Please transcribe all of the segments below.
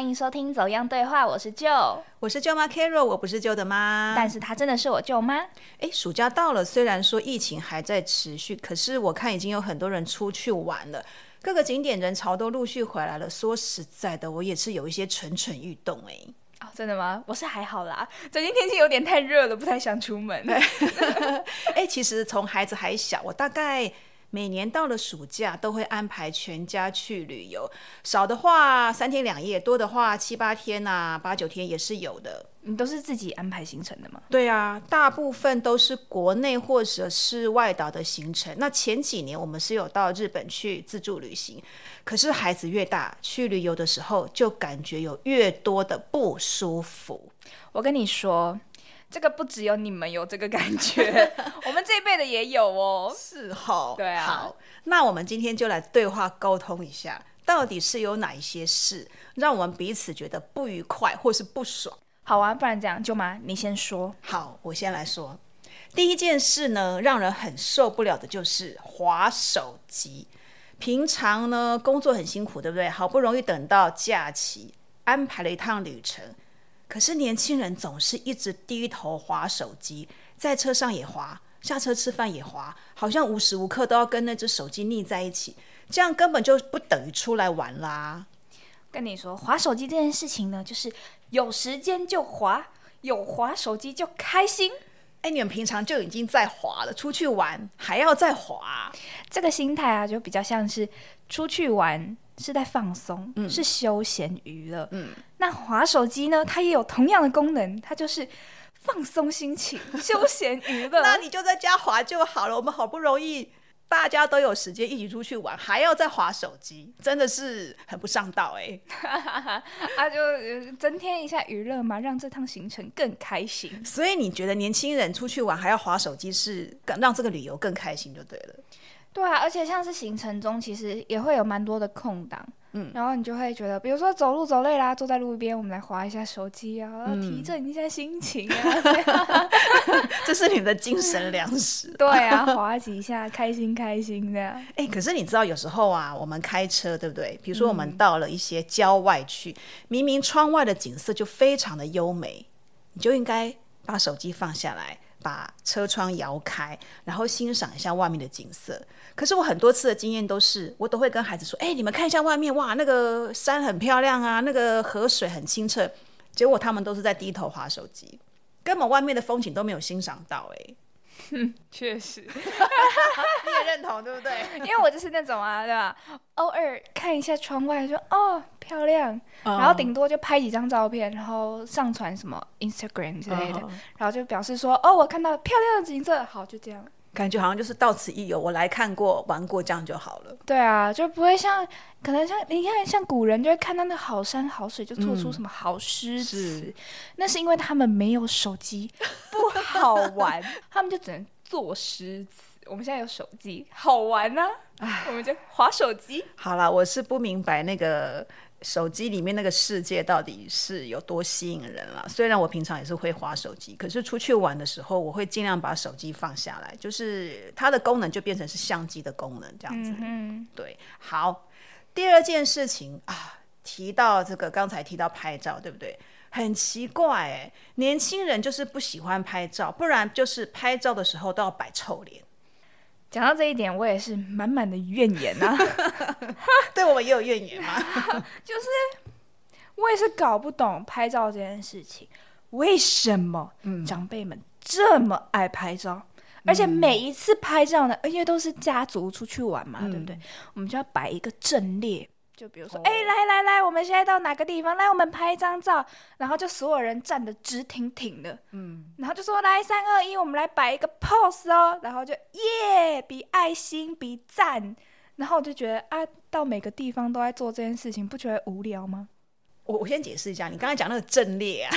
欢迎收听《走样对话》，我是舅，我是舅妈 Carol，我不是舅的妈，但是她真的是我舅妈。哎，暑假到了，虽然说疫情还在持续，可是我看已经有很多人出去玩了，各个景点人潮都陆续回来了。说实在的，我也是有一些蠢蠢欲动哎。哦，真的吗？我是还好啦，最近天气有点太热了，不太想出门。哎，其实从孩子还小，我大概。每年到了暑假，都会安排全家去旅游，少的话三天两夜，多的话七八天呐，八九天也是有的。你都是自己安排行程的吗？对啊，大部分都是国内或者是外岛的行程。那前几年我们是有到日本去自助旅行，可是孩子越大，去旅游的时候就感觉有越多的不舒服。我跟你说。这个不只有你们有这个感觉，我们这一辈的也有哦。是哈，对啊。好，那我们今天就来对话沟通一下，到底是有哪一些事让我们彼此觉得不愉快或是不爽？好啊，不然这样，舅妈你先说。好，我先来说。第一件事呢，让人很受不了的就是划手机。平常呢，工作很辛苦，对不对？好不容易等到假期，安排了一趟旅程。可是年轻人总是一直低头划手机，在车上也划，下车吃饭也划，好像无时无刻都要跟那只手机腻在一起，这样根本就不等于出来玩啦。跟你说，划手机这件事情呢，就是有时间就划，有划手机就开心。哎，你们平常就已经在滑了，出去玩还要再滑，这个心态啊，就比较像是出去玩。是在放松，是休闲娱乐。嗯，那滑手机呢？它也有同样的功能，它就是放松心情、休闲娱乐。那你就在家滑就好了。我们好不容易大家都有时间一起出去玩，还要再滑手机，真的是很不上道哎。啊，就增添一下娱乐嘛，让这趟行程更开心。所以你觉得年轻人出去玩还要滑手机，是让这个旅游更开心就对了。对啊，而且像是行程中，其实也会有蛮多的空档，嗯，然后你就会觉得，比如说走路走累啦，坐在路边，我们来划一下手机啊，提振一下心情啊 这是你的精神粮食。对啊，划几下，开心开心的。哎，可是你知道，有时候啊，我们开车，对不对？比如说我们到了一些郊外去，明明窗外的景色就非常的优美，你就应该把手机放下来。把车窗摇开，然后欣赏一下外面的景色。可是我很多次的经验都是，我都会跟孩子说：“哎，你们看一下外面，哇，那个山很漂亮啊，那个河水很清澈。”结果他们都是在低头划手机，根本外面的风景都没有欣赏到。哎。嗯，确实，你也认同对不对？因为我就是那种啊，对吧？偶尔看一下窗外，就哦漂亮，然后顶多就拍几张照片，然后上传什么 Instagram 之类的，然后就表示说哦，我看到漂亮的景色，好，就这样。感觉好像就是到此一游，我来看过、玩过，这样就好了。对啊，就不会像可能像你看，像古人就会看到那好山好水，就做出什么好诗词。那是因为他们没有手机，不好玩，他们就只能作诗词。我们现在有手机，好玩呢，我们就划手机。好了，我是不明白那个。手机里面那个世界到底是有多吸引人了？虽然我平常也是会划手机，可是出去玩的时候，我会尽量把手机放下来，就是它的功能就变成是相机的功能这样子。嗯，对。好，第二件事情啊，提到这个刚才提到拍照，对不对？很奇怪哎，年轻人就是不喜欢拍照，不然就是拍照的时候都要摆臭脸。讲到这一点，我也是满满的怨言呐。对我们也有怨言吗？就是我也是搞不懂拍照这件事情，为什么长辈们这么爱拍照？而且每一次拍照呢，因为都是家族出去玩嘛，对不对？我们就要摆一个阵列。就比如说，哎，来来来，我们现在到哪个地方？来，我们拍一张照，然后就所有人站得直挺挺的，嗯，然后就说来三二一，我们来摆一个 pose 哦，然后就耶，比爱心，比赞，然后我就觉得啊，到每个地方都在做这件事情，不觉得无聊吗？我我先解释一下，你刚才讲那个阵列啊，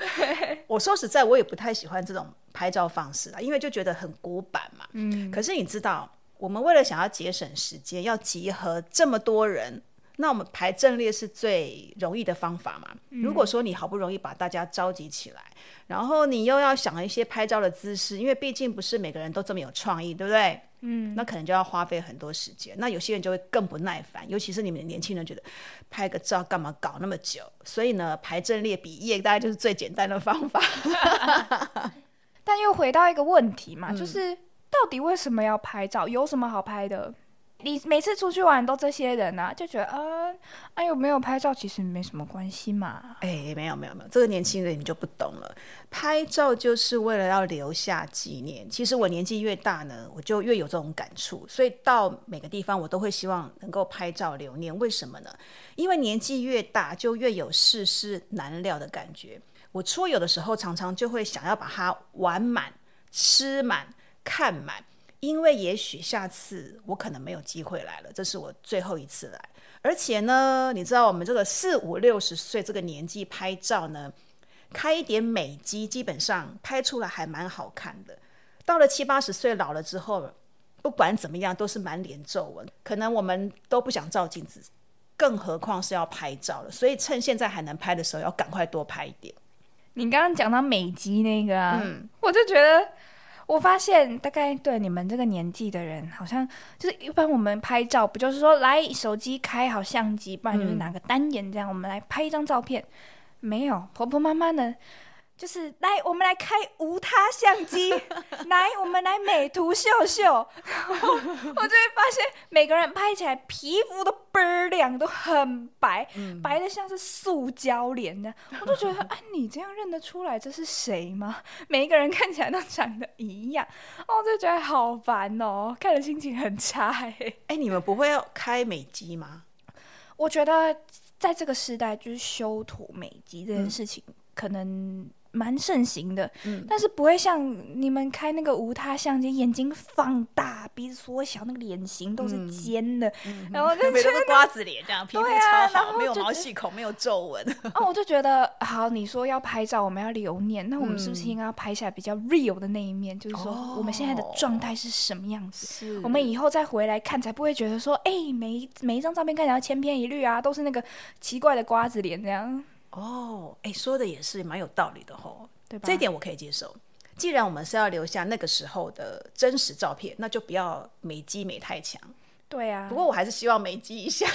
我说实在，我也不太喜欢这种拍照方式啊，因为就觉得很古板嘛，嗯，可是你知道，我们为了想要节省时间，要集合这么多人。那我们排阵列是最容易的方法嘛？如果说你好不容易把大家召集起来，然后你又要想一些拍照的姿势，因为毕竟不是每个人都这么有创意，对不对？嗯，那可能就要花费很多时间。那有些人就会更不耐烦，尤其是你们年轻人，觉得拍个照干嘛搞那么久？所以呢，排阵列比耶大概就是最简单的方法。但又回到一个问题嘛，就是到底为什么要拍照？有什么好拍的？你每次出去玩都这些人啊，就觉得啊，哎呦，没有拍照其实没什么关系嘛。哎，没有没有没有，这个年轻人你就不懂了。拍照就是为了要留下纪念。其实我年纪越大呢，我就越有这种感触。所以到每个地方，我都会希望能够拍照留念。为什么呢？因为年纪越大，就越有世事难料的感觉。我出游的时候，常常就会想要把它玩满、吃满、看满。因为也许下次我可能没有机会来了，这是我最后一次来。而且呢，你知道我们这个四五六十岁这个年纪拍照呢，开一点美机，基本上拍出来还蛮好看的。到了七八十岁老了之后，不管怎么样都是满脸皱纹，可能我们都不想照镜子，更何况是要拍照了。所以趁现在还能拍的时候，要赶快多拍一点。你刚刚讲到美肌那个啊，我就觉得。我发现，大概对你们这个年纪的人，好像就是一般我们拍照，不就是说来手机开好相机，不然就是拿个单眼这样，我们来拍一张照片。没有婆婆妈妈呢。就是来，我们来开无他相机，来，我们来美图秀秀，然后我就会发现每个人拍起来皮肤都倍儿亮，都很白，白的像是塑胶脸的，我都觉得，哎，你这样认得出来这是谁吗？每一个人看起来都长得一样，哦就觉得好烦哦，看了心情很差。哎，哎，你们不会要开美肌吗？我觉得在这个时代，就是修图美肌这件事情，可能。蛮盛行的，但是不会像你们开那个无他相机，眼睛放大，鼻子缩小，那个脸型都是尖的，然后就觉得瓜子脸这样，皮肤超好，没有毛细孔，没有皱纹。哦，我就觉得好，你说要拍照，我们要留念，那我们是不是应该要拍下来比较 real 的那一面？就是说我们现在的状态是什么样子？我们以后再回来看，才不会觉得说，哎，每每一张照片看起来千篇一律啊，都是那个奇怪的瓜子脸这样。哦，哎，说的也是蛮有道理的吼，对吧？这一点我可以接受。既然我们是要留下那个时候的真实照片，那就不要美肌美太强。对啊，不过我还是希望美肌一下，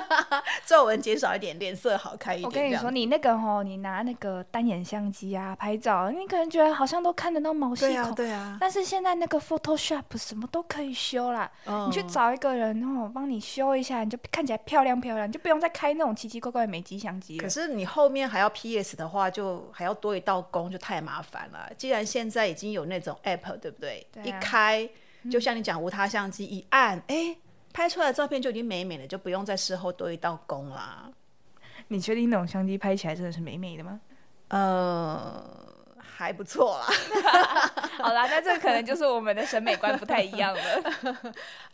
皱纹减少一点，脸色好看一点。我跟你说，你那个哦，你拿那个单眼相机啊拍照，你可能觉得好像都看得到毛细孔。对啊，对啊。但是现在那个 Photoshop 什么都可以修啦，你去找一个人哦，帮你修一下，你就看起来漂亮漂亮，你就不用再开那种奇奇怪怪的美肌相机可是你后面还要 PS 的话，就还要多一道工，就太麻烦了。既然现在已经有那种 App，对不对？一开，就像你讲无他相机，一按，哎。拍出来的照片就已经美美的，就不用在事后多一道工啦。你确定那种相机拍起来真的是美美的吗？呃，还不错啦。好啦，那这可能就是我们的审美观不太一样了。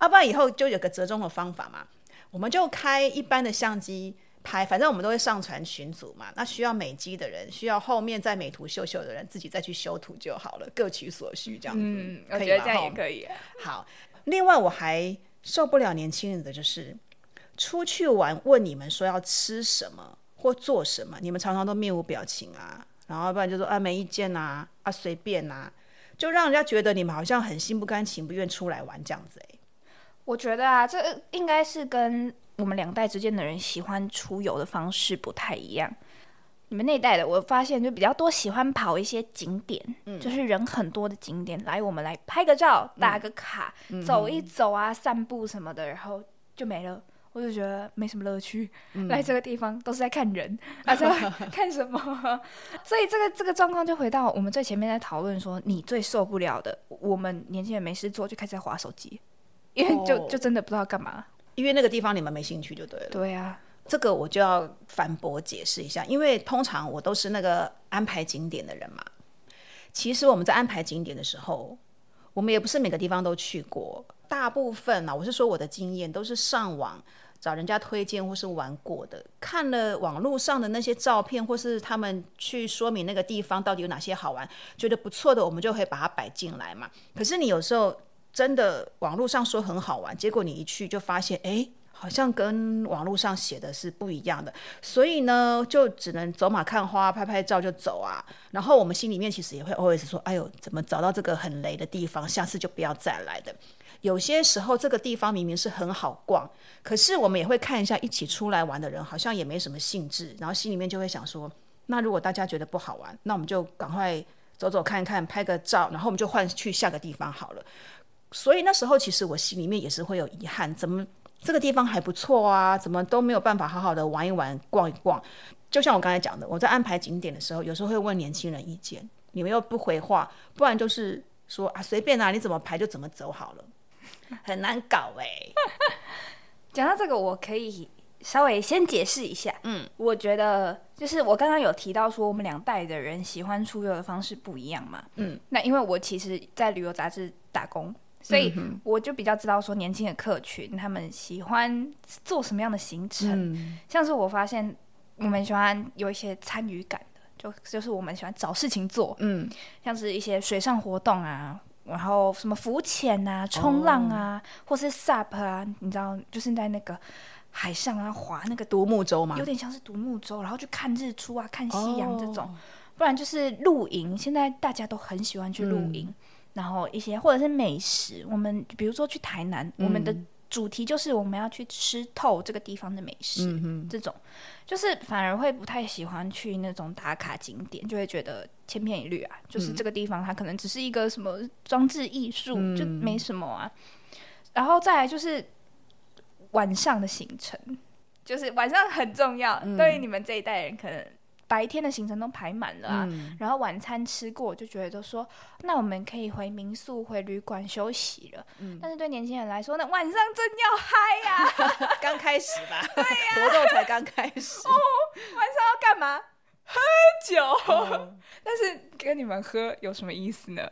要 不然以后就有个折中的方法嘛，我们就开一般的相机拍，反正我们都会上传群组嘛。那需要美肌的人，需要后面再美图秀秀的人，自己再去修图就好了，各取所需这样子。嗯，我觉得这样也可以。好，另外我还。受不了年轻人的就是出去玩，问你们说要吃什么或做什么，你们常常都面无表情啊，然后不然就说啊没意见呐，啊随便呐，就让人家觉得你们好像很心不甘情不愿出来玩这样子哎。我觉得啊，这应该是跟我们两代之间的人喜欢出游的方式不太一样。你们那一代的，我发现就比较多喜欢跑一些景点，就是人很多的景点，来我们来拍个照、打个卡、走一走啊、散步什么的，然后就没了。我就觉得没什么乐趣。来这个地方都是在看人，啊，在 看什么？所以这个这个状况就回到我们最前面在讨论说，你最受不了的，我们年轻人没事做就开始在划手机，因为就就真的不知道干嘛，因为那个地方你们没兴趣就对了。对啊。这个我就要反驳解释一下，因为通常我都是那个安排景点的人嘛。其实我们在安排景点的时候，我们也不是每个地方都去过，大部分呢，我是说我的经验都是上网找人家推荐或是玩过的，看了网络上的那些照片，或是他们去说明那个地方到底有哪些好玩，觉得不错的，我们就会把它摆进来嘛。可是你有时候真的网络上说很好玩，结果你一去就发现，哎。好像跟网络上写的是不一样的，所以呢，就只能走马看花，拍拍照就走啊。然后我们心里面其实也会 always 说：“哎呦，怎么找到这个很雷的地方？下次就不要再来的。”有些时候这个地方明明是很好逛，可是我们也会看一下一起出来玩的人好像也没什么兴致，然后心里面就会想说：“那如果大家觉得不好玩，那我们就赶快走走看看，拍个照，然后我们就换去下个地方好了。”所以那时候其实我心里面也是会有遗憾，怎么？这个地方还不错啊，怎么都没有办法好好的玩一玩、逛一逛？就像我刚才讲的，我在安排景点的时候，有时候会问年轻人意见，你们又不回话，不然就是说啊随便啊，你怎么排就怎么走好了，很难搞哎。讲到这个，我可以稍微先解释一下。嗯，我觉得就是我刚刚有提到说，我们两代的人喜欢出游的方式不一样嘛。嗯，那因为我其实，在旅游杂志打工。所以我就比较知道说年轻的客群他们喜欢做什么样的行程，像是我发现我们喜欢有一些参与感的，就就是我们喜欢找事情做，嗯，像是一些水上活动啊，然后什么浮潜啊、冲浪啊，或是 SUP 啊，你知道，就是在那个海上啊划那个独木舟嘛，有点像是独木舟，然后去看日出啊、看夕阳这种，不然就是露营，现在大家都很喜欢去露营。然后一些或者是美食，我们比如说去台南，我们的主题就是我们要去吃透这个地方的美食，嗯这种就是反而会不太喜欢去那种打卡景点，就会觉得千篇一律啊。就是这个地方它可能只是一个什么装置艺术，就没什么啊。然后再来就是晚上的行程，就是晚上很重要，对于你们这一代人可能。白天的行程都排满了啊，然后晚餐吃过，就觉得说，那我们可以回民宿、回旅馆休息了。但是对年轻人来说，那晚上真要嗨呀！刚开始吧，对呀，活动才刚开始。晚上要干嘛？喝酒。但是跟你们喝有什么意思呢？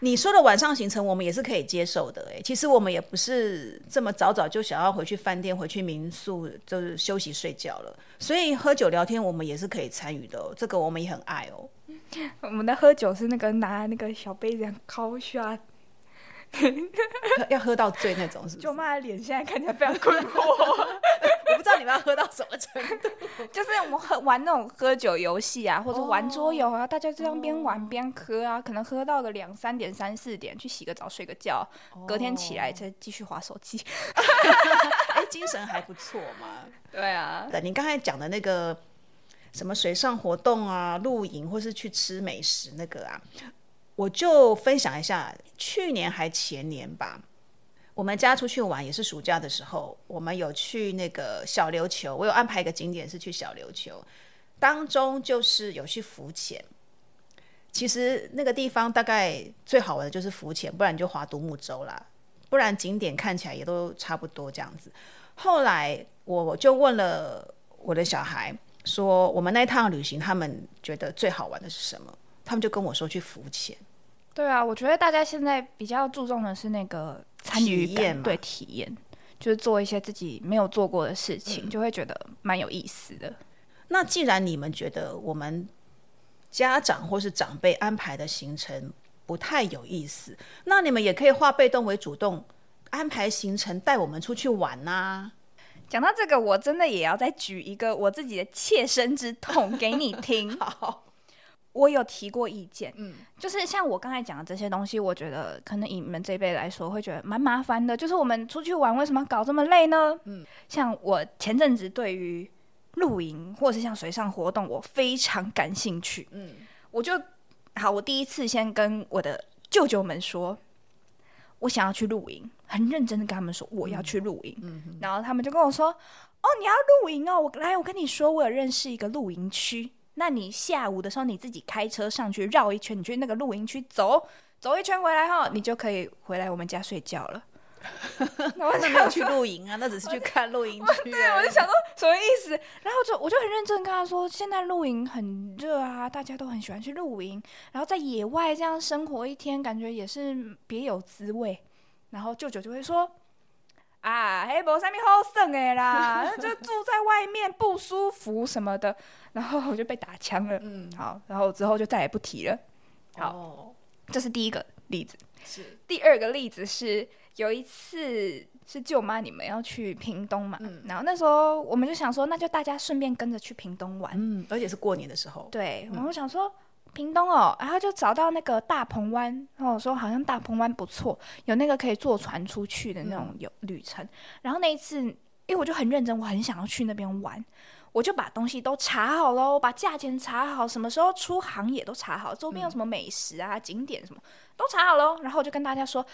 你说的晚上行程，我们也是可以接受的。哎，其实我们也不是这么早早就想要回去饭店、回去民宿，就是休息睡觉了。所以喝酒聊天，我们也是可以参与的。这个我们也很爱哦。我们的喝酒是那个拿那个小杯子敲下。要喝到醉那种是？不是舅妈的脸现在看起来非常困惑，我不知道你们要喝到什么程度。就是我们喝玩那种喝酒游戏啊，或者玩桌游啊，大家这样边玩边喝啊，可能喝到个两三点、三四点，去洗个澡、睡个觉，隔天起来再继续划手机。哎，精神还不错嘛。对啊，对，你刚才讲的那个什么水上活动啊、露营，或是去吃美食那个啊。我就分享一下，去年还前年吧，我们家出去玩也是暑假的时候，我们有去那个小琉球，我有安排一个景点是去小琉球，当中就是有去浮潜。其实那个地方大概最好玩的就是浮潜，不然就划独木舟啦，不然景点看起来也都差不多这样子。后来我就问了我的小孩，说我们那趟旅行他们觉得最好玩的是什么？他们就跟我说去浮潜。对啊，我觉得大家现在比较注重的是那个参与感，对体验，就是做一些自己没有做过的事情，就会觉得蛮有意思的。那既然你们觉得我们家长或是长辈安排的行程不太有意思，那你们也可以化被动为主动，安排行程带我们出去玩呐。讲到这个，我真的也要再举一个我自己的切身之痛给你听。好。我有提过意见，嗯，就是像我刚才讲的这些东西，我觉得可能以你们这一辈来说会觉得蛮麻烦的。就是我们出去玩，为什么搞这么累呢？嗯，像我前阵子对于露营或者是像水上活动，我非常感兴趣。嗯，我就好，我第一次先跟我的舅舅们说，我想要去露营，很认真的跟他们说我要去露营。嗯，然后他们就跟我说，哦，你要露营哦，我来，我跟你说，我有认识一个露营区。那你下午的时候你自己开车上去绕一圈，你去那个露营区走走一圈回来后，你就可以回来我们家睡觉了。那没有去露营啊，那只是去看露营区。对，我就想说什么意思？然后就我就很认真跟他说，现在露营很热啊，大家都很喜欢去露营，然后在野外这样生活一天，感觉也是别有滋味。然后舅舅就会说。啊，嘿，无啥物好省的啦，就住在外面不舒服什么的，然后我就被打枪了。嗯，好，然后之后就再也不提了。好，这是第一个例子。是第二个例子是有一次是舅妈你们要去屏东嘛，嗯然后那时候我们就想说，那就大家顺便跟着去屏东玩。嗯，而且是过年的时候，对，我想说屏东哦，然后就找到那个大鹏湾，然后我说好像大鹏湾不错，有那个可以坐船出去的那种有旅程。然后那一次，因为我就很认真，我很想要去那边玩，我就把东西都查好喽，把价钱查好，什么时候出航也都查好，周边有什么美食啊、景点什么都查好喽。然后我就跟大家说，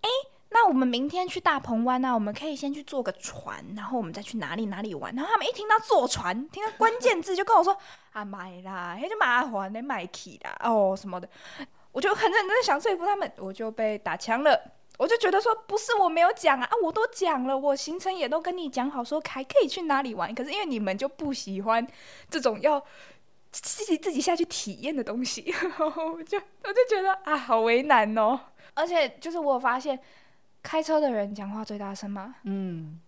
哎。那我们明天去大鹏湾啊，我们可以先去坐个船，然后我们再去哪里哪里玩。然后他们一听到坐船，听到关键字就跟我说啊买啦，那就麻烦你买起啦哦什么的。我就很认真的想说服他们，我就被打枪了。我就觉得说不是我没有讲啊，啊我都讲了，我行程也都跟你讲好，说还可以去哪里玩。可是因为你们就不喜欢这种要自己自己下去体验的东西，我就我就觉得啊好为难哦。而且就是我有发现。开车的人讲话最大声吗？嗯，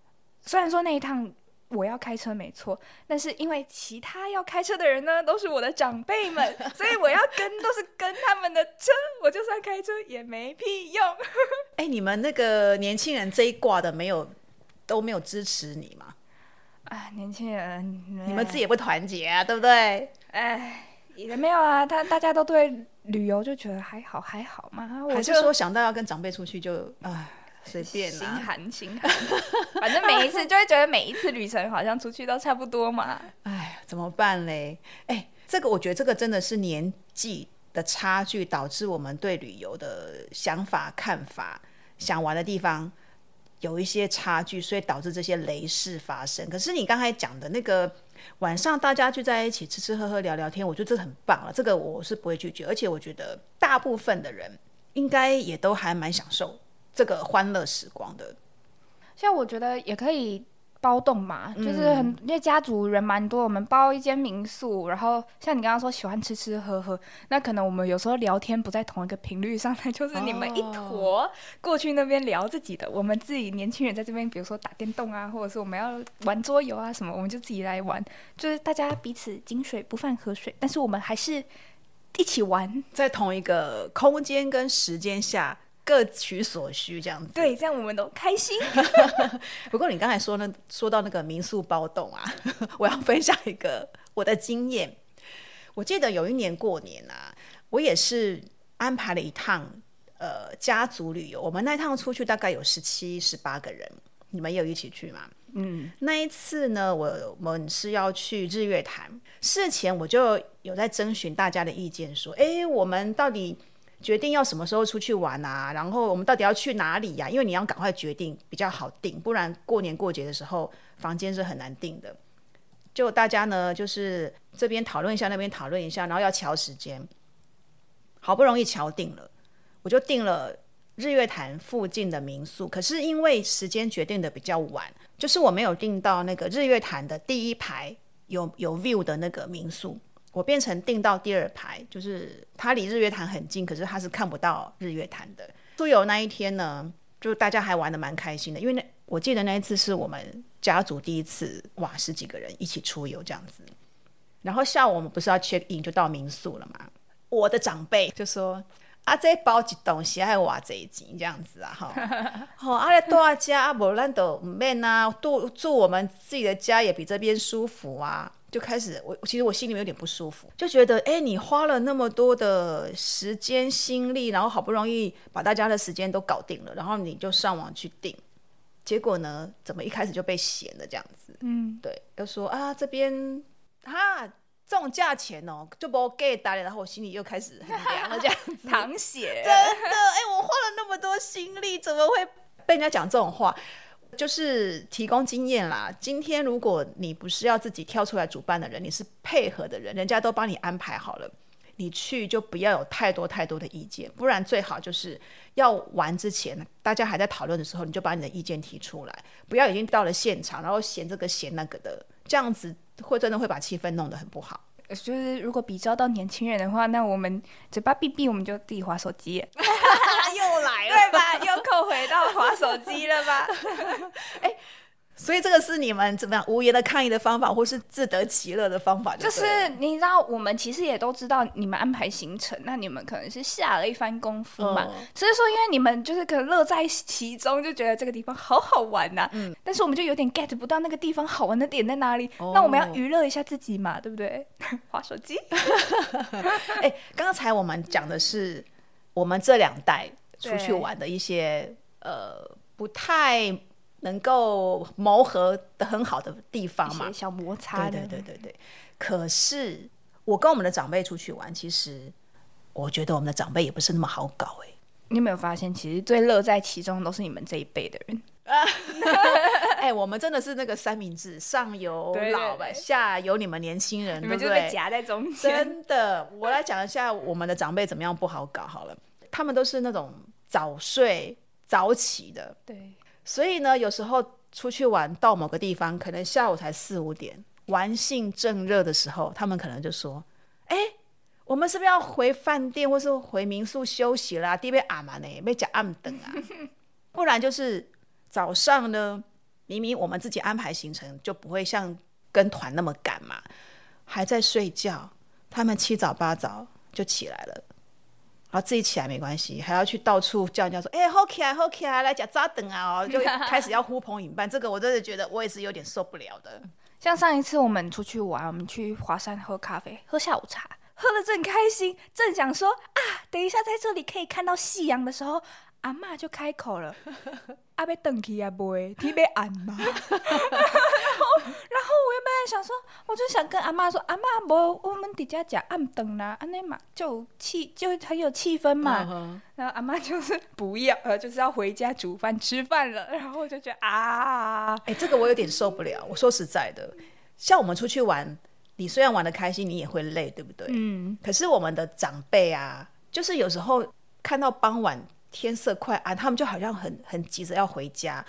虽然说那一趟我要开车没错，但是因为其他要开车的人呢都是我的长辈们，所以我要跟都是跟他们的车，我就算开车也没屁用。哎，你们那个年轻人这一挂的没有都没有支持你吗？哎，年轻人，你们自己也不团结啊，对不对？哎，也没有啊，他大家都对旅游就觉得还好还好嘛，我还是说想到要跟长辈出去就哎。随便心寒心寒，反正每一次就会觉得每一次旅程好像出去都差不多嘛。哎，怎么办嘞？哎，这个我觉得这个真的是年纪的差距导致我们对旅游的想法、看法、想玩的地方有一些差距，所以导致这些雷事发生。可是你刚才讲的那个晚上大家聚在一起吃吃喝喝聊聊天，我觉得这很棒了。这个我是不会拒绝，而且我觉得大部分的人应该也都还蛮享受。这个欢乐时光的，像我觉得也可以包栋嘛，就是很因为家族人蛮多，我们包一间民宿，然后像你刚刚说喜欢吃吃喝喝，那可能我们有时候聊天不在同一个频率上，那就是你们一坨过去那边聊自己的，我们自己年轻人在这边，比如说打电动啊，或者是我们要玩桌游啊什么，我们就自己来玩，就是大家彼此井水不犯河水，但是我们还是一起玩，在同一个空间跟时间下。各取所需，这样子。对，这样我们都开心。不过你刚才说呢，说到那个民宿包栋啊，我要分享一个我的经验。我记得有一年过年啊，我也是安排了一趟呃家族旅游。我们那趟出去大概有十七、十八个人，你们也有一起去吗？嗯，那一次呢，我们是要去日月潭。事前我就有在征询大家的意见，说，哎，我们到底。决定要什么时候出去玩啊？然后我们到底要去哪里呀？因为你要赶快决定比较好定，不然过年过节的时候房间是很难定的。就大家呢，就是这边讨论一下，那边讨论一下，然后要瞧时间。好不容易瞧定了，我就定了日月潭附近的民宿。可是因为时间决定的比较晚，就是我没有订到那个日月潭的第一排有有 view 的那个民宿。我变成订到第二排，就是它离日月潭很近，可是它是看不到日月潭的。出游那一天呢，就大家还玩的蛮开心的，因为那我记得那一次是我们家族第一次哇十几个人一起出游这样子。然后下午我们不是要 check in 就到民宿了嘛？我的长辈就说：“啊，这包几东西还哇这一集这样子啊，哈，好啊，多家啊，不然都唔免啊，住住我们自己的家也比这边舒服啊。”就开始，我其实我心里面有点不舒服，就觉得，哎，你花了那么多的时间心力，然后好不容易把大家的时间都搞定了，然后你就上网去订，结果呢，怎么一开始就被嫌了这样子？嗯，对，又说啊，这边啊，这种价钱哦，就把我给打脸，然后我心里又开始很凉了，这样子，淌血，真的，哎，我花了那么多心力，怎么会被人家讲这种话？就是提供经验啦。今天如果你不是要自己跳出来主办的人，你是配合的人，人家都帮你安排好了，你去就不要有太多太多的意见。不然最好就是要玩之前，大家还在讨论的时候，你就把你的意见提出来，不要已经到了现场，然后嫌这个嫌那个的，这样子会真的会把气氛弄得很不好。就是如果比较到年轻人的话，那我们嘴巴闭闭，我们就自己划手机，又回到划手机了吧？哎，所以这个是你们怎么样无言的抗议的方法，或是自得其乐的方法就是你知道，我们其实也都知道你们安排行程，那你们可能是下了一番功夫嘛。嗯所以说，因为你们就是可能乐在其中，就觉得这个地方好好玩呐、嗯但是我们就有点 get 不到那个地方好玩的点在哪里。哦那我们要娱乐一下自己嘛，对不对？划手机。哎，刚才我们讲的是我们这两代出去玩的一些呃不太能够磨合的很好的地方嘛，小摩擦对，对对对对。可是我跟我们的长辈出去玩，其实我觉得我们的长辈也不是那么好搞哎、你有没有发现，其实最乐在其中都是你们这一辈的人？哎、我们真的是那个三明治，上有老吧，下有你们年轻人，你们就？被夹在中间。真的，我来讲一下我们的长辈怎么样不好搞好了。他们都是那种早睡早起的，对，所以呢，有时候出去玩到某个地方，可能下午才四五点，玩性正热的时候，他们可能就说：“哎、我们是不是要回饭店或是回民宿休息啦？地被阿嘛呢，被讲暗等啊。”不然就是早上呢，明明我们自己安排行程就不会像跟团那么赶嘛，还在睡觉，他们七早八早就起来了。然后自己起来没关系，还要去到处叫人家说：“哎、好起来，好起来，来讲扎等啊！”哦，就开始要呼朋引伴。这个我真的觉得我也是有点受不了的。像上一次我们出去玩，我们去华山喝咖啡，喝下午茶，喝的正开心，正想说啊，等一下在这里可以看到夕阳的时候，阿妈就开口了：“阿被等去啊，不会，天被暗嘛。”然后，然后我原本在想说，我就想跟阿妈说，阿妈无我们底下讲暗等啦，安尼嘛就有气就很有气氛嘛。嗯然后阿妈就是不要，呃，就是要回家煮饭吃饭了。然后我就觉得啊，哎、这个我有点受不了。我说实在的，像我们出去玩，你虽然玩的开心，你也会累，对不对？嗯，可是我们的长辈啊，就是有时候看到傍晚天色快暗，他们就好像很很急着要回家，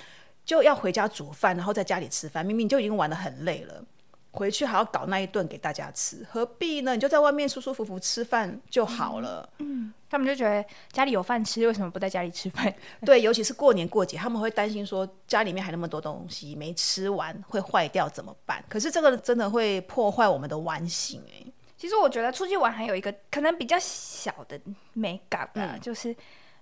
就要回家煮饭，然后在家里吃饭。明明就已经玩的很累了，回去还要搞那一顿给大家吃，何必呢？你就在外面舒舒服服吃饭就好了。嗯他们就觉得家里有饭吃，为什么不在家里吃饭？对，尤其是过年过节，他们会担心说家里面还那么多东西没吃完会坏掉怎么办？可是这个真的会破坏我们的玩性哎、其实我觉得出去玩还有一个可能比较小的美感啊，嗯就是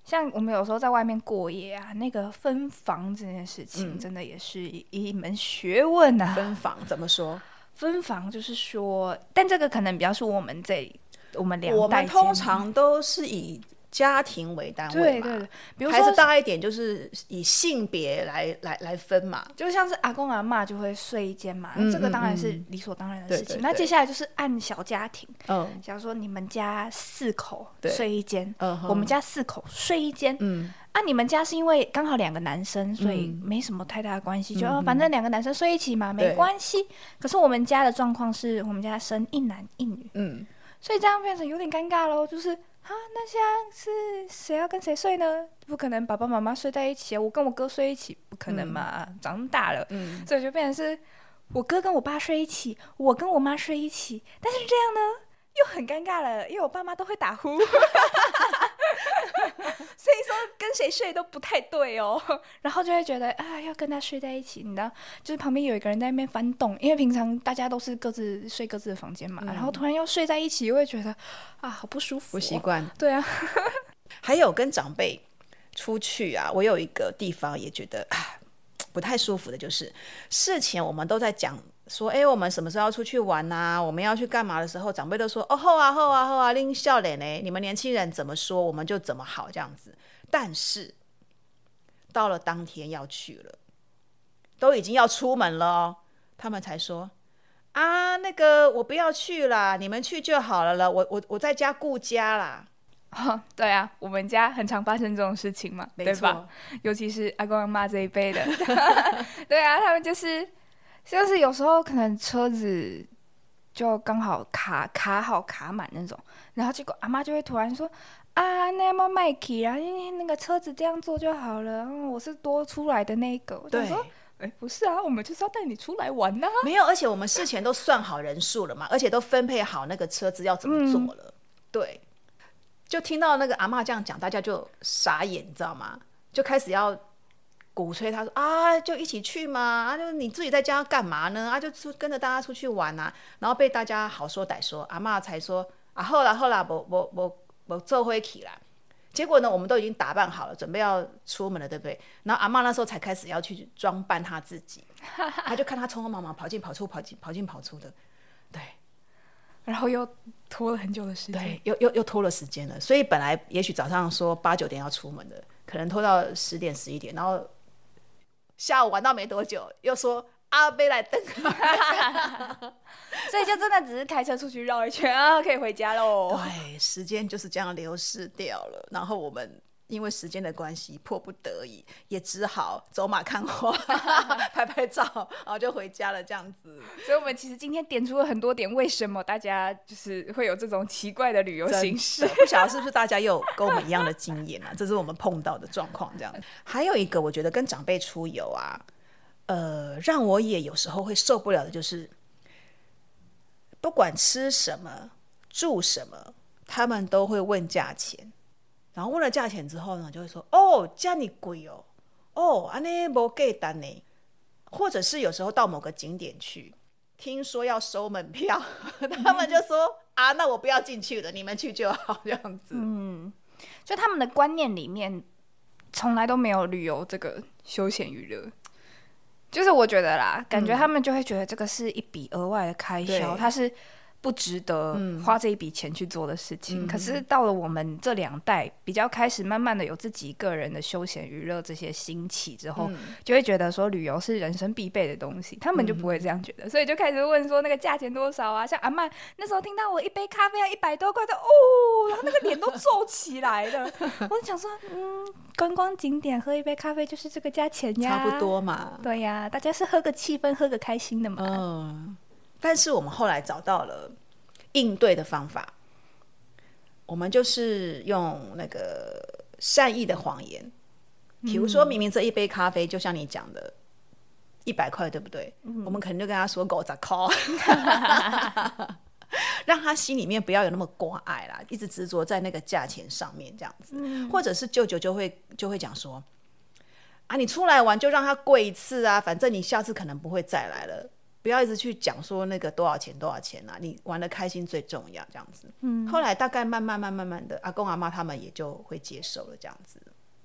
像我们有时候在外面过夜啊，那个分房这件事嗯情，真的也是一一门学问啊。分房怎么说？分房就是说，但这个可能比较是我们这我们两我代间们通常都是以家庭为单位嘛，对对对，比如孩子说大一点就是以性别来来来分嘛。就像是阿公阿嬷就会睡一间嘛，嗯这个当然嗯是理所当然的事情。那接下来就是按小家庭，嗯假如说你们家四口睡一间，嗯我们家四口睡一间。嗯，啊，你们家是因为刚好两个男生，所以没什么太大的关系，就、哦反正两个男生睡一起嘛，没关系。可是我们家的状况是我们家生一男一女，嗯，所以这样变成有点尴尬喽。就是啊，那现在是谁要跟谁睡呢？不可能爸爸妈妈睡在一起啊，我跟我哥睡一起，不可能嘛，长大了，嗯。所以就变成是我哥跟我爸睡一起，我跟我妈睡一起，但是这样呢又很尴尬了，因为我爸妈都会打呼，所以说跟谁睡都不太对哦，然后就会觉得啊要跟他睡在一起，你知道，就是旁边有一个人在那边翻动，因为平常大家都是各自睡各自的房间嘛，然后突然要睡在一起，又会觉得啊好不舒服、不习。惯。对啊，还有跟长辈出去啊，我有一个地方也觉得啊不太舒服的，就是事前我们都在讲说，哎，我们什么时候要出去玩啊？我们要去干嘛的时候，长辈都说，哦，好啊，好啊，好啊，拎笑脸呢，你们年轻人怎么说，我们就怎么好这样子。但是到了当天要去了，都已经要出门了哦，他们才说。啊，那个我不要去啦，你们去就好了了，我我我在家顾家啦。哦，对啊，我们家很常发生这种事情嘛，没对吧错？尤其是阿公阿妈这一辈的，对啊，他们就是就是有时候可能车子就刚好卡卡好卡满那种，然后结果阿妈就会突然说啊，那么麦克啊，因为那个车子这样做就好了，嗯我是多出来的那一个，对，说，哎，不是啊，我们就是要带你出来玩呐、没有，而且我们事前都算好人数了嘛，而且都分配好那个车子要怎么做了。对，就听到那个阿妈这样讲，大家就傻眼，你知道吗？就开始要鼓吹他说啊，就一起去嘛，啊，就你自己在家干嘛呢？啊，就出跟着大家出去玩啊，然后被大家好说歹说，阿妈才说啊，后来后来，我我我我做回去啦。结果呢，我们都已经打扮好了，准备要出门了，对不对？然后阿妈那时候才开始要去装扮她自己，他就看她匆匆忙忙跑进跑出，跑进跑进跑出的，对，然后又拖了很久的时间，对，又又又拖了时间了。所以本来也许早上说八九点要出门的，可能拖到十点十一点，然后下午玩到没多久，又说阿贝来登，所以就真的只是开车出去绕一圈啊，可以回家喽。对，时间就是这样流逝掉了。然后我们因为时间的关系，迫不得已也只好走马看花，拍拍照，然后就回家了。这样子，所以我们其实今天点出了很多点，为什么大家就是会有这种奇怪的旅游形式？不晓得是不是大家又跟我们一样的经验啊？这是我们碰到的状况。这样，还有一个，我觉得跟长辈出游啊。呃，让我也有时候会受不了的，就是不管吃什么、住什么，他们都会问价钱。然后问了价钱之后呢，就会说：“哦，这样你贵哦，哦，安尼无给单呢。”或者是有时候到某个景点去，听说要收门票，他们就说：“啊，那我不要进去了，你们去就好。”这样子，嗯，就他们的观念里面，从来都没有旅游这个休闲娱乐。就是我觉得啦，感觉他们就会觉得这个是一笔额外的开销，它是不值得花这一笔钱去做的事情。可是到了我们这两代比较开始慢慢的有自己个人的休闲娱乐这些兴起之后，就会觉得说旅游是人生必备的东西，他们就不会这样觉得，所以就开始问说那个价钱多少啊？像阿曼那时候听到我一杯咖啡要一百多块的哦，然后那个脸都皱起来了。我就想说，嗯。观光景点喝一杯咖啡就是这个价钱呀，差不多嘛。对呀，大家是喝个气氛，喝个开心的嘛。嗯，但是我们后来找到了应对的方法，我们就是用那个善意的谎言，比如说明明这一杯咖啡就像你讲的，一百块，对不对？我们可能就跟他说狗杂 call。让他心里面不要有那么挂碍啦，一直执着在那个价钱上面这样子，或者是舅舅就会就会讲说，啊，你出来玩就让他跪一次啊，反正你下次可能不会再来了，不要一直去讲说那个多少钱多少钱啊，你玩的开心最重要这样子。嗯，后来大概慢慢慢慢慢的，阿公阿妈他们也就会接受了这样子。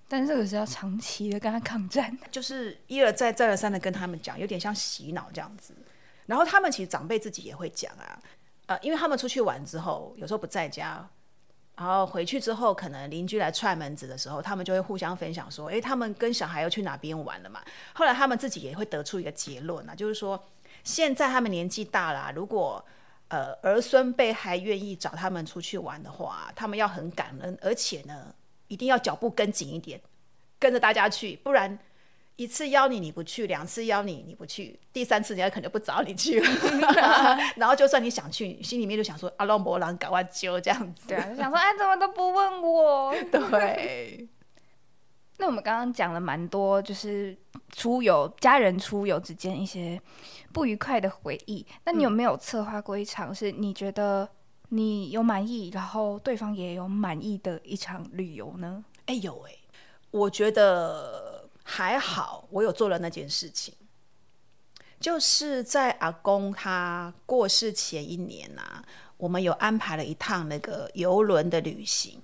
但是这个是要长期的跟他抗战，就是一而再再而三的跟他们讲，有点像洗脑这样子。然后他们其实长辈自己也会讲啊。呃，因为他们出去玩之后，有时候不在家，然后回去之后，可能邻居来踹门子的时候，他们就会互相分享说：“哎，他们跟小孩要去哪边玩了嘛？”后来他们自己也会得出一个结论啊，就是说，现在他们年纪大了，如果呃儿孙辈还愿意找他们出去玩的话，他们要很感恩，而且呢，一定要脚步跟紧一点，跟着大家去，不然。一次邀你你不去，两次邀你你不去，第三次人家可能不找你去了。然后就算你想去，心里面就想说阿龙伯朗赶快揪这样子。对啊，想说哎怎么都不问我。对。那我们刚刚讲了蛮多，就是出游家人出游之间一些不愉快的回忆。那你有没有策划过一场是你觉得你有满意，然后对方也有满意的一场旅游呢？哎有哎，我觉得。还好，我有做了那件事情，就是在阿公他过世前一年啊，我们有安排了一趟那个游轮的旅行。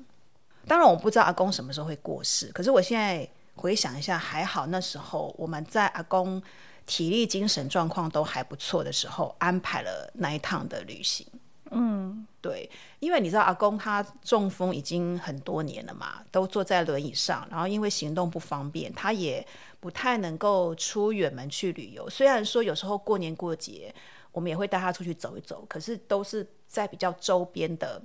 当然，我不知道阿公什么时候会过世，可是我现在回想一下，还好那时候我们在阿公体力、精神状况都还不错的时候，安排了那一趟的旅行。嗯，对，因为你知道阿公他中风已经很多年了嘛，都坐在轮椅上，然后因为行动不方便，他也不太能够出远门去旅游。虽然说有时候过年过节，我们也会带他出去走一走，可是都是在比较周边的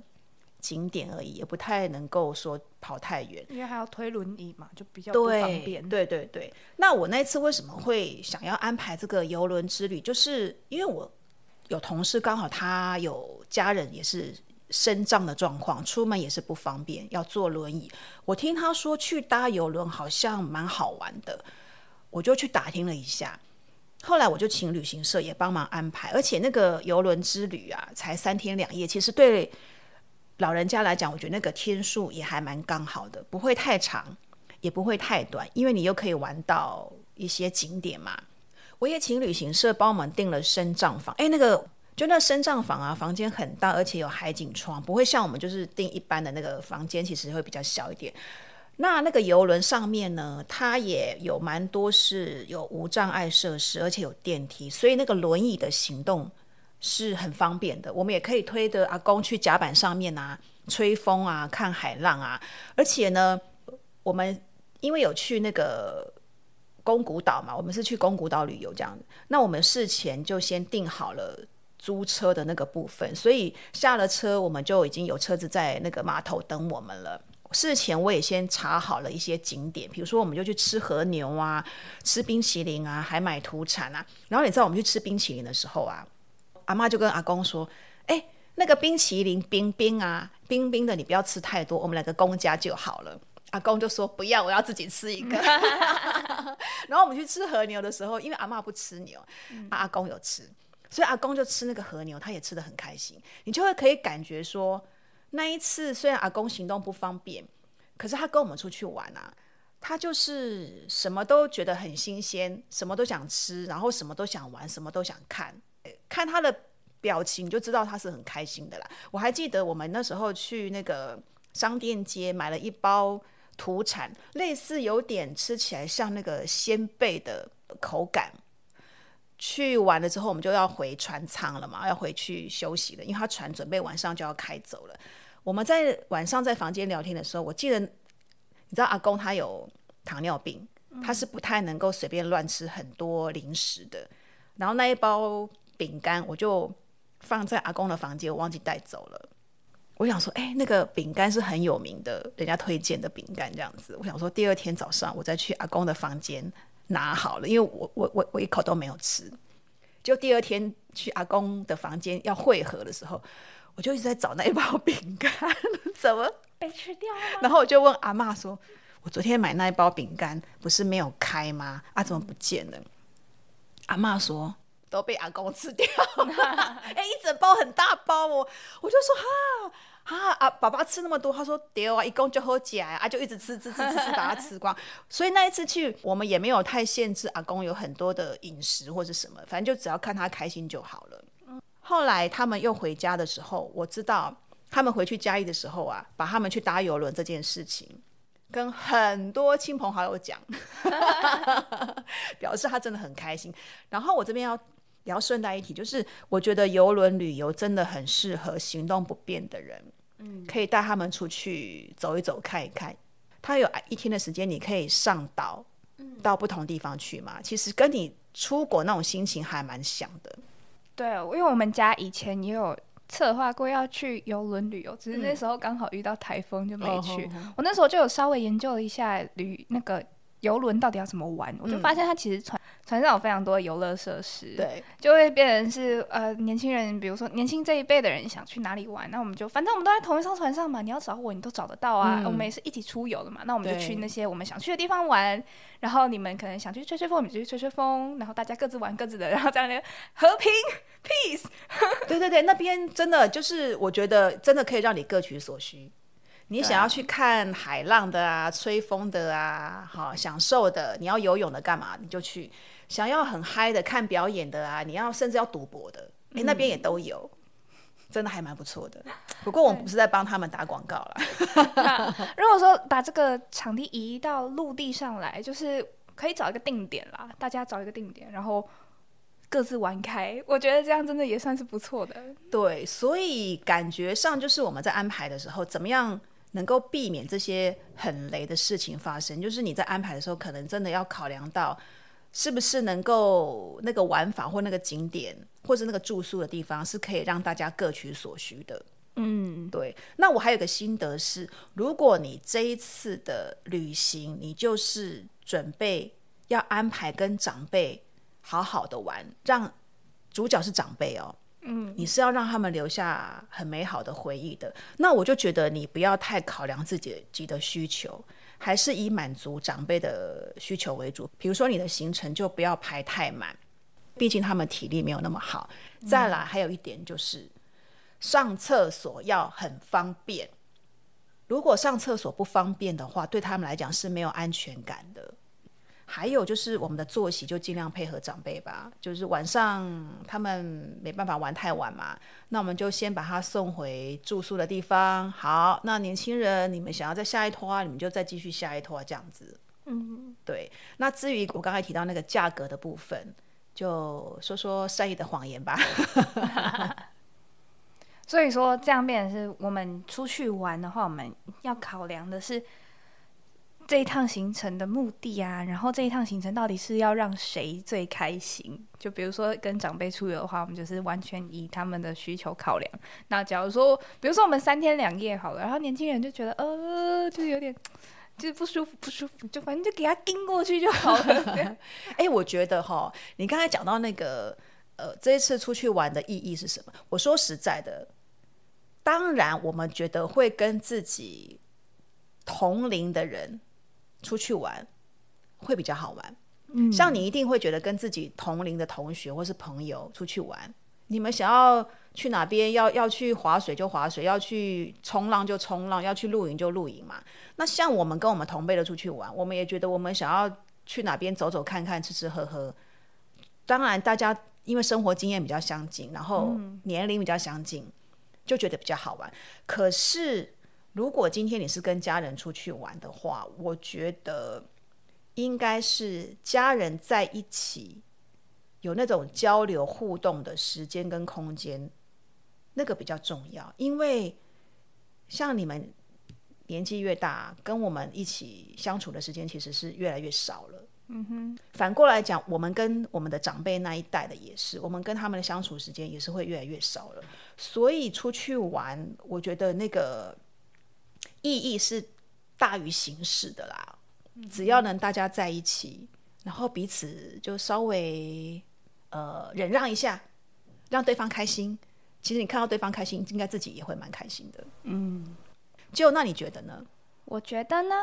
景点而已，也不太能够说跑太远，因为还要推轮椅嘛，就比较不方便。对对对，那我那次为什么会想要安排这个游轮之旅，就是因为我。有同事刚好他有家人也是身障的状况，出门也是不方便，要坐轮椅。我听他说去搭游轮好像蛮好玩的，我就去打听了一下。后来我就请旅行社也帮忙安排，而且那个游轮之旅啊，才三天两夜，其实对老人家来讲，我觉得那个天数也还蛮刚好的，不会太长。也不会太短，因为你又可以玩到一些景点嘛。我也请旅行社帮我们订了升帐房，哎，那个就那升帐房啊，房间很大，而且有海景窗，不会像我们就是订一般的那个房间，其实会比较小一点。那那个游轮上面呢，它也有蛮多是有无障碍设施，而且有电梯，所以那个轮椅的行动是很方便的。我们也可以推着阿公去甲板上面啊，吹风啊，看海浪啊。而且呢，我们因为有去那个。宫古岛嘛，我们是去宫古岛旅游这样。那我们事前就先订好了租车的那个部分，所以下了车我们就已经有车子在那个码头等我们了。事前我也先查好了一些景点，比如说我们就去吃和牛啊，吃冰淇淋啊，还买土产啊。然后你知道我们去吃冰淇淋的时候啊，阿妈就跟阿公说：“哎，那个冰淇淋冰冰啊，冰冰的，你不要吃太多，我们两个公家就好了。”阿公就说不要，我要自己吃一个。然后我们去吃和牛的时候，因为阿妈不吃牛，阿公有吃，所以阿公就吃那个和牛，他也吃的很开心。你就会可以感觉说，那一次虽然阿公行动不方便，可是他跟我们出去玩啊，他就是什么都觉得很新鲜，什么都想吃，然后什么都想玩，什么都想看。看他的表情就知道他是很开心的啦。我还记得我们那时候去那个商店街买了一包。土产类似有点吃起来像那个鲜贝的口感。去完了之后，我们就要回船舱了嘛，要回去休息了，因为他船准备晚上就要开走了。我们在晚上在房间聊天的时候，我记得你知道阿公他有糖尿病，他是不太能够随便乱吃很多零食的。然后那一包饼干我就放在阿公的房间，我忘记带走了。我想说，哎，那个饼干是很有名的，人家推荐的饼干这样子。我想说，第二天早上我再去阿公的房间拿好了，因为我我我我一口都没有吃。就第二天去阿公的房间要汇合的时候，我就一直在找那一包饼干，怎么被吃掉了？然后我就问阿妈说：“我昨天买那一包饼干不是没有开吗？啊，怎么不见了？”阿妈说。都被阿公吃掉，哎，一整包很大包哦，我就说哈哈啊，爸爸吃那么多，他说丢啊，一共就喝假啊，就一直吃吃吃吃吃，把它吃光。所以那一次去，我们也没有太限制阿公有很多的饮食或者什么，反正就只要看他开心就好了。后来他们又回家的时候，我知道他们回去嘉义的时候啊，把他们去搭游轮这件事情跟很多亲朋好友讲，表示他真的很开心。然后我这边要。也要顺带一提，就是我觉得游轮旅游真的很适合行动不便的人，嗯，可以带他们出去走一走、看一看。他有一天的时间，你可以上岛，到不同地方去嘛。其实跟你出国那种心情还蛮像的。对，因为我们家以前也有策划过要去游轮旅游，只是那时候刚好遇到台风就没去。我那时候就有稍微研究了一下旅那个。游轮到底要怎么玩？我就发现它其实船船上有非常多的游乐设施，对，就会变成是呃年轻人，比如说年轻这一辈的人想去哪里玩，那我们就反正我们都在同一艘船上嘛，你要找我你都找得到啊，我们也是一起出游的嘛，那我们就去那些我们想去的地方玩，然后你们可能想去吹吹风，我们就去吹吹风，然后大家各自玩各自的，然后这样的和平 peace，对对对，那边真的就是我觉得真的可以让你各取所需。你想要去看海浪的啊，吹风的啊，好享受的。你要游泳的干嘛？你就去。想要很嗨的看表演的啊，你要甚至要赌博的，哎，那边也都有，真的还蛮不错的。不过我们不是在帮他们打广告了。如果说把这个场地移到陆地上来，就是可以找一个定点啦，大家找一个定点，然后各自玩开。我觉得这样真的也算是不错的。对，所以感觉上就是我们在安排的时候，怎么样？能够避免这些很雷的事情发生，就是你在安排的时候，可能真的要考量到是不是能够那个玩法或那个景点，或者那个住宿的地方是可以让大家各取所需的。嗯，对。那我还有个心得是，如果你这一次的旅行，你就是准备要安排跟长辈好好的玩，让主角是长辈哦。嗯，你是要让他们留下很美好的回忆的。那我就觉得你不要太考量自己己的需求，还是以满足长辈的需求为主。比如说你的行程就不要排太满，毕竟他们体力没有那么好。再来，还有一点就是上厕所要很方便。如果上厕所不方便的话，对他们来讲是没有安全感的。还有就是我们的作息就尽量配合长辈吧，就是晚上他们没办法玩太晚嘛，那我们就先把他送回住宿的地方。好，那年轻人你们想要再下一拖，你们就再继续下一拖这样子。嗯，对。那至于我刚才提到那个价格的部分，就说说善意的谎言吧。所以说这样变成是我们出去玩的话，我们要考量的是。这一趟行程的目的啊，然后这一趟行程到底是要让谁最开心？就比如说跟长辈出游的话，我们就是完全以他们的需求考量。那假如说，比如说我们三天两夜好了，然后年轻人就觉得呃，就是有点就是不舒服，不舒服，就反正就给他盯过去就好了。哎，我觉得哈，你刚才讲到那个呃，这一次出去玩的意义是什么？我说实在的，当然我们觉得会跟自己同龄的人。出去玩会比较好玩，嗯，像你一定会觉得跟自己同龄的同学或是朋友出去玩，你们想要去哪边，要要去划水就划水，要去冲浪就冲浪，要去露营就露营嘛。那像我们跟我们同辈的出去玩，我们也觉得我们想要去哪边走走看看，吃吃喝喝。当然，大家因为生活经验比较相近，然后年龄比较相近，就觉得比较好玩。可是。如果今天你是跟家人出去玩的话，我觉得应该是家人在一起有那种交流互动的时间跟空间，那个比较重要。因为像你们年纪越大，跟我们一起相处的时间其实是越来越少了。嗯哼。反过来讲，我们跟我们的长辈那一代的也是，我们跟他们的相处时间也是会越来越少了。所以出去玩，我觉得那个。意义是大于形式的啦，只要能大家在一起，然后彼此就稍微呃忍让一下，让对方开心。其实你看到对方开心，应该自己也会蛮开心的。嗯，就那你觉得呢？我觉得呢。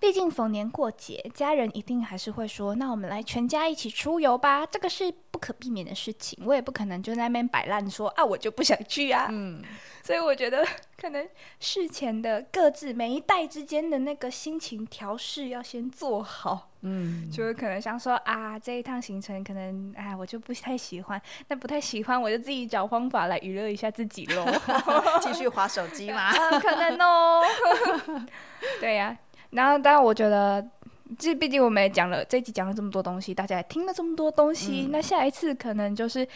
毕竟逢年过节，家人一定还是会说：“那我们来全家一起出游吧。”这个是不可避免的事情，我也不可能就在那边摆烂说：“啊，我就不想去啊。”嗯，所以我觉得可能事前的各自每一代之间的那个心情调试要先做好。嗯，就是可能想说：“啊，这一趟行程可能哎，我就不太喜欢，那不太喜欢，我就自己找方法来娱乐一下自己喽。”继续划手机吗？可能哦。对呀。然后，当然，我觉得，这毕竟我们也讲了这一集讲了这么多东西，大家也听了这么多东西。那下一次可能就是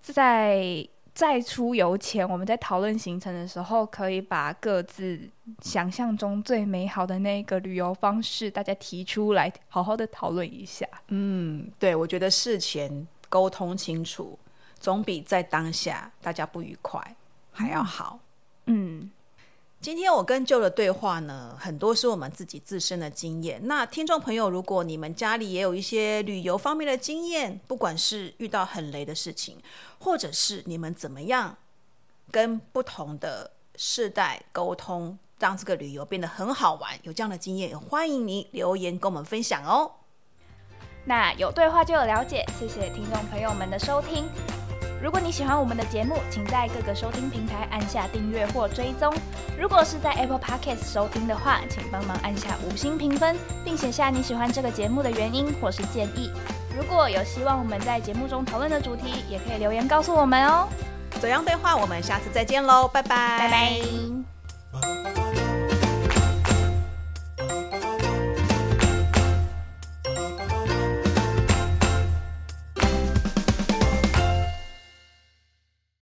在再出游前，我们在讨论行程的时候，可以把各自想象中最美好的那个旅游方式，大家提出来，好好的讨论一下。嗯，对，我觉得事前沟通清楚，总比在当下大家不愉快还要好。嗯。今天我跟舅的对话呢，很多是我们自己自身的经验。那听众朋友，如果你们家里也有一些旅游方面的经验，不管是遇到很雷的事情，或者是你们怎么样跟不同的世代沟通，让这个旅游变得很好玩，有这样的经验，也欢迎你留言跟我们分享哦。那有对话就有了解，谢谢听众朋友们的收听。如果你喜欢我们的节目，请在各个收听平台按下订阅或追踪。如果是在 Apple Podcast 收听的话，请帮忙按下五星评分，并写下你喜欢这个节目的原因或是建议。如果有希望我们在节目中讨论的主题，也可以留言告诉我们哦。怎样对话？我们下次再见喽，拜拜，拜拜。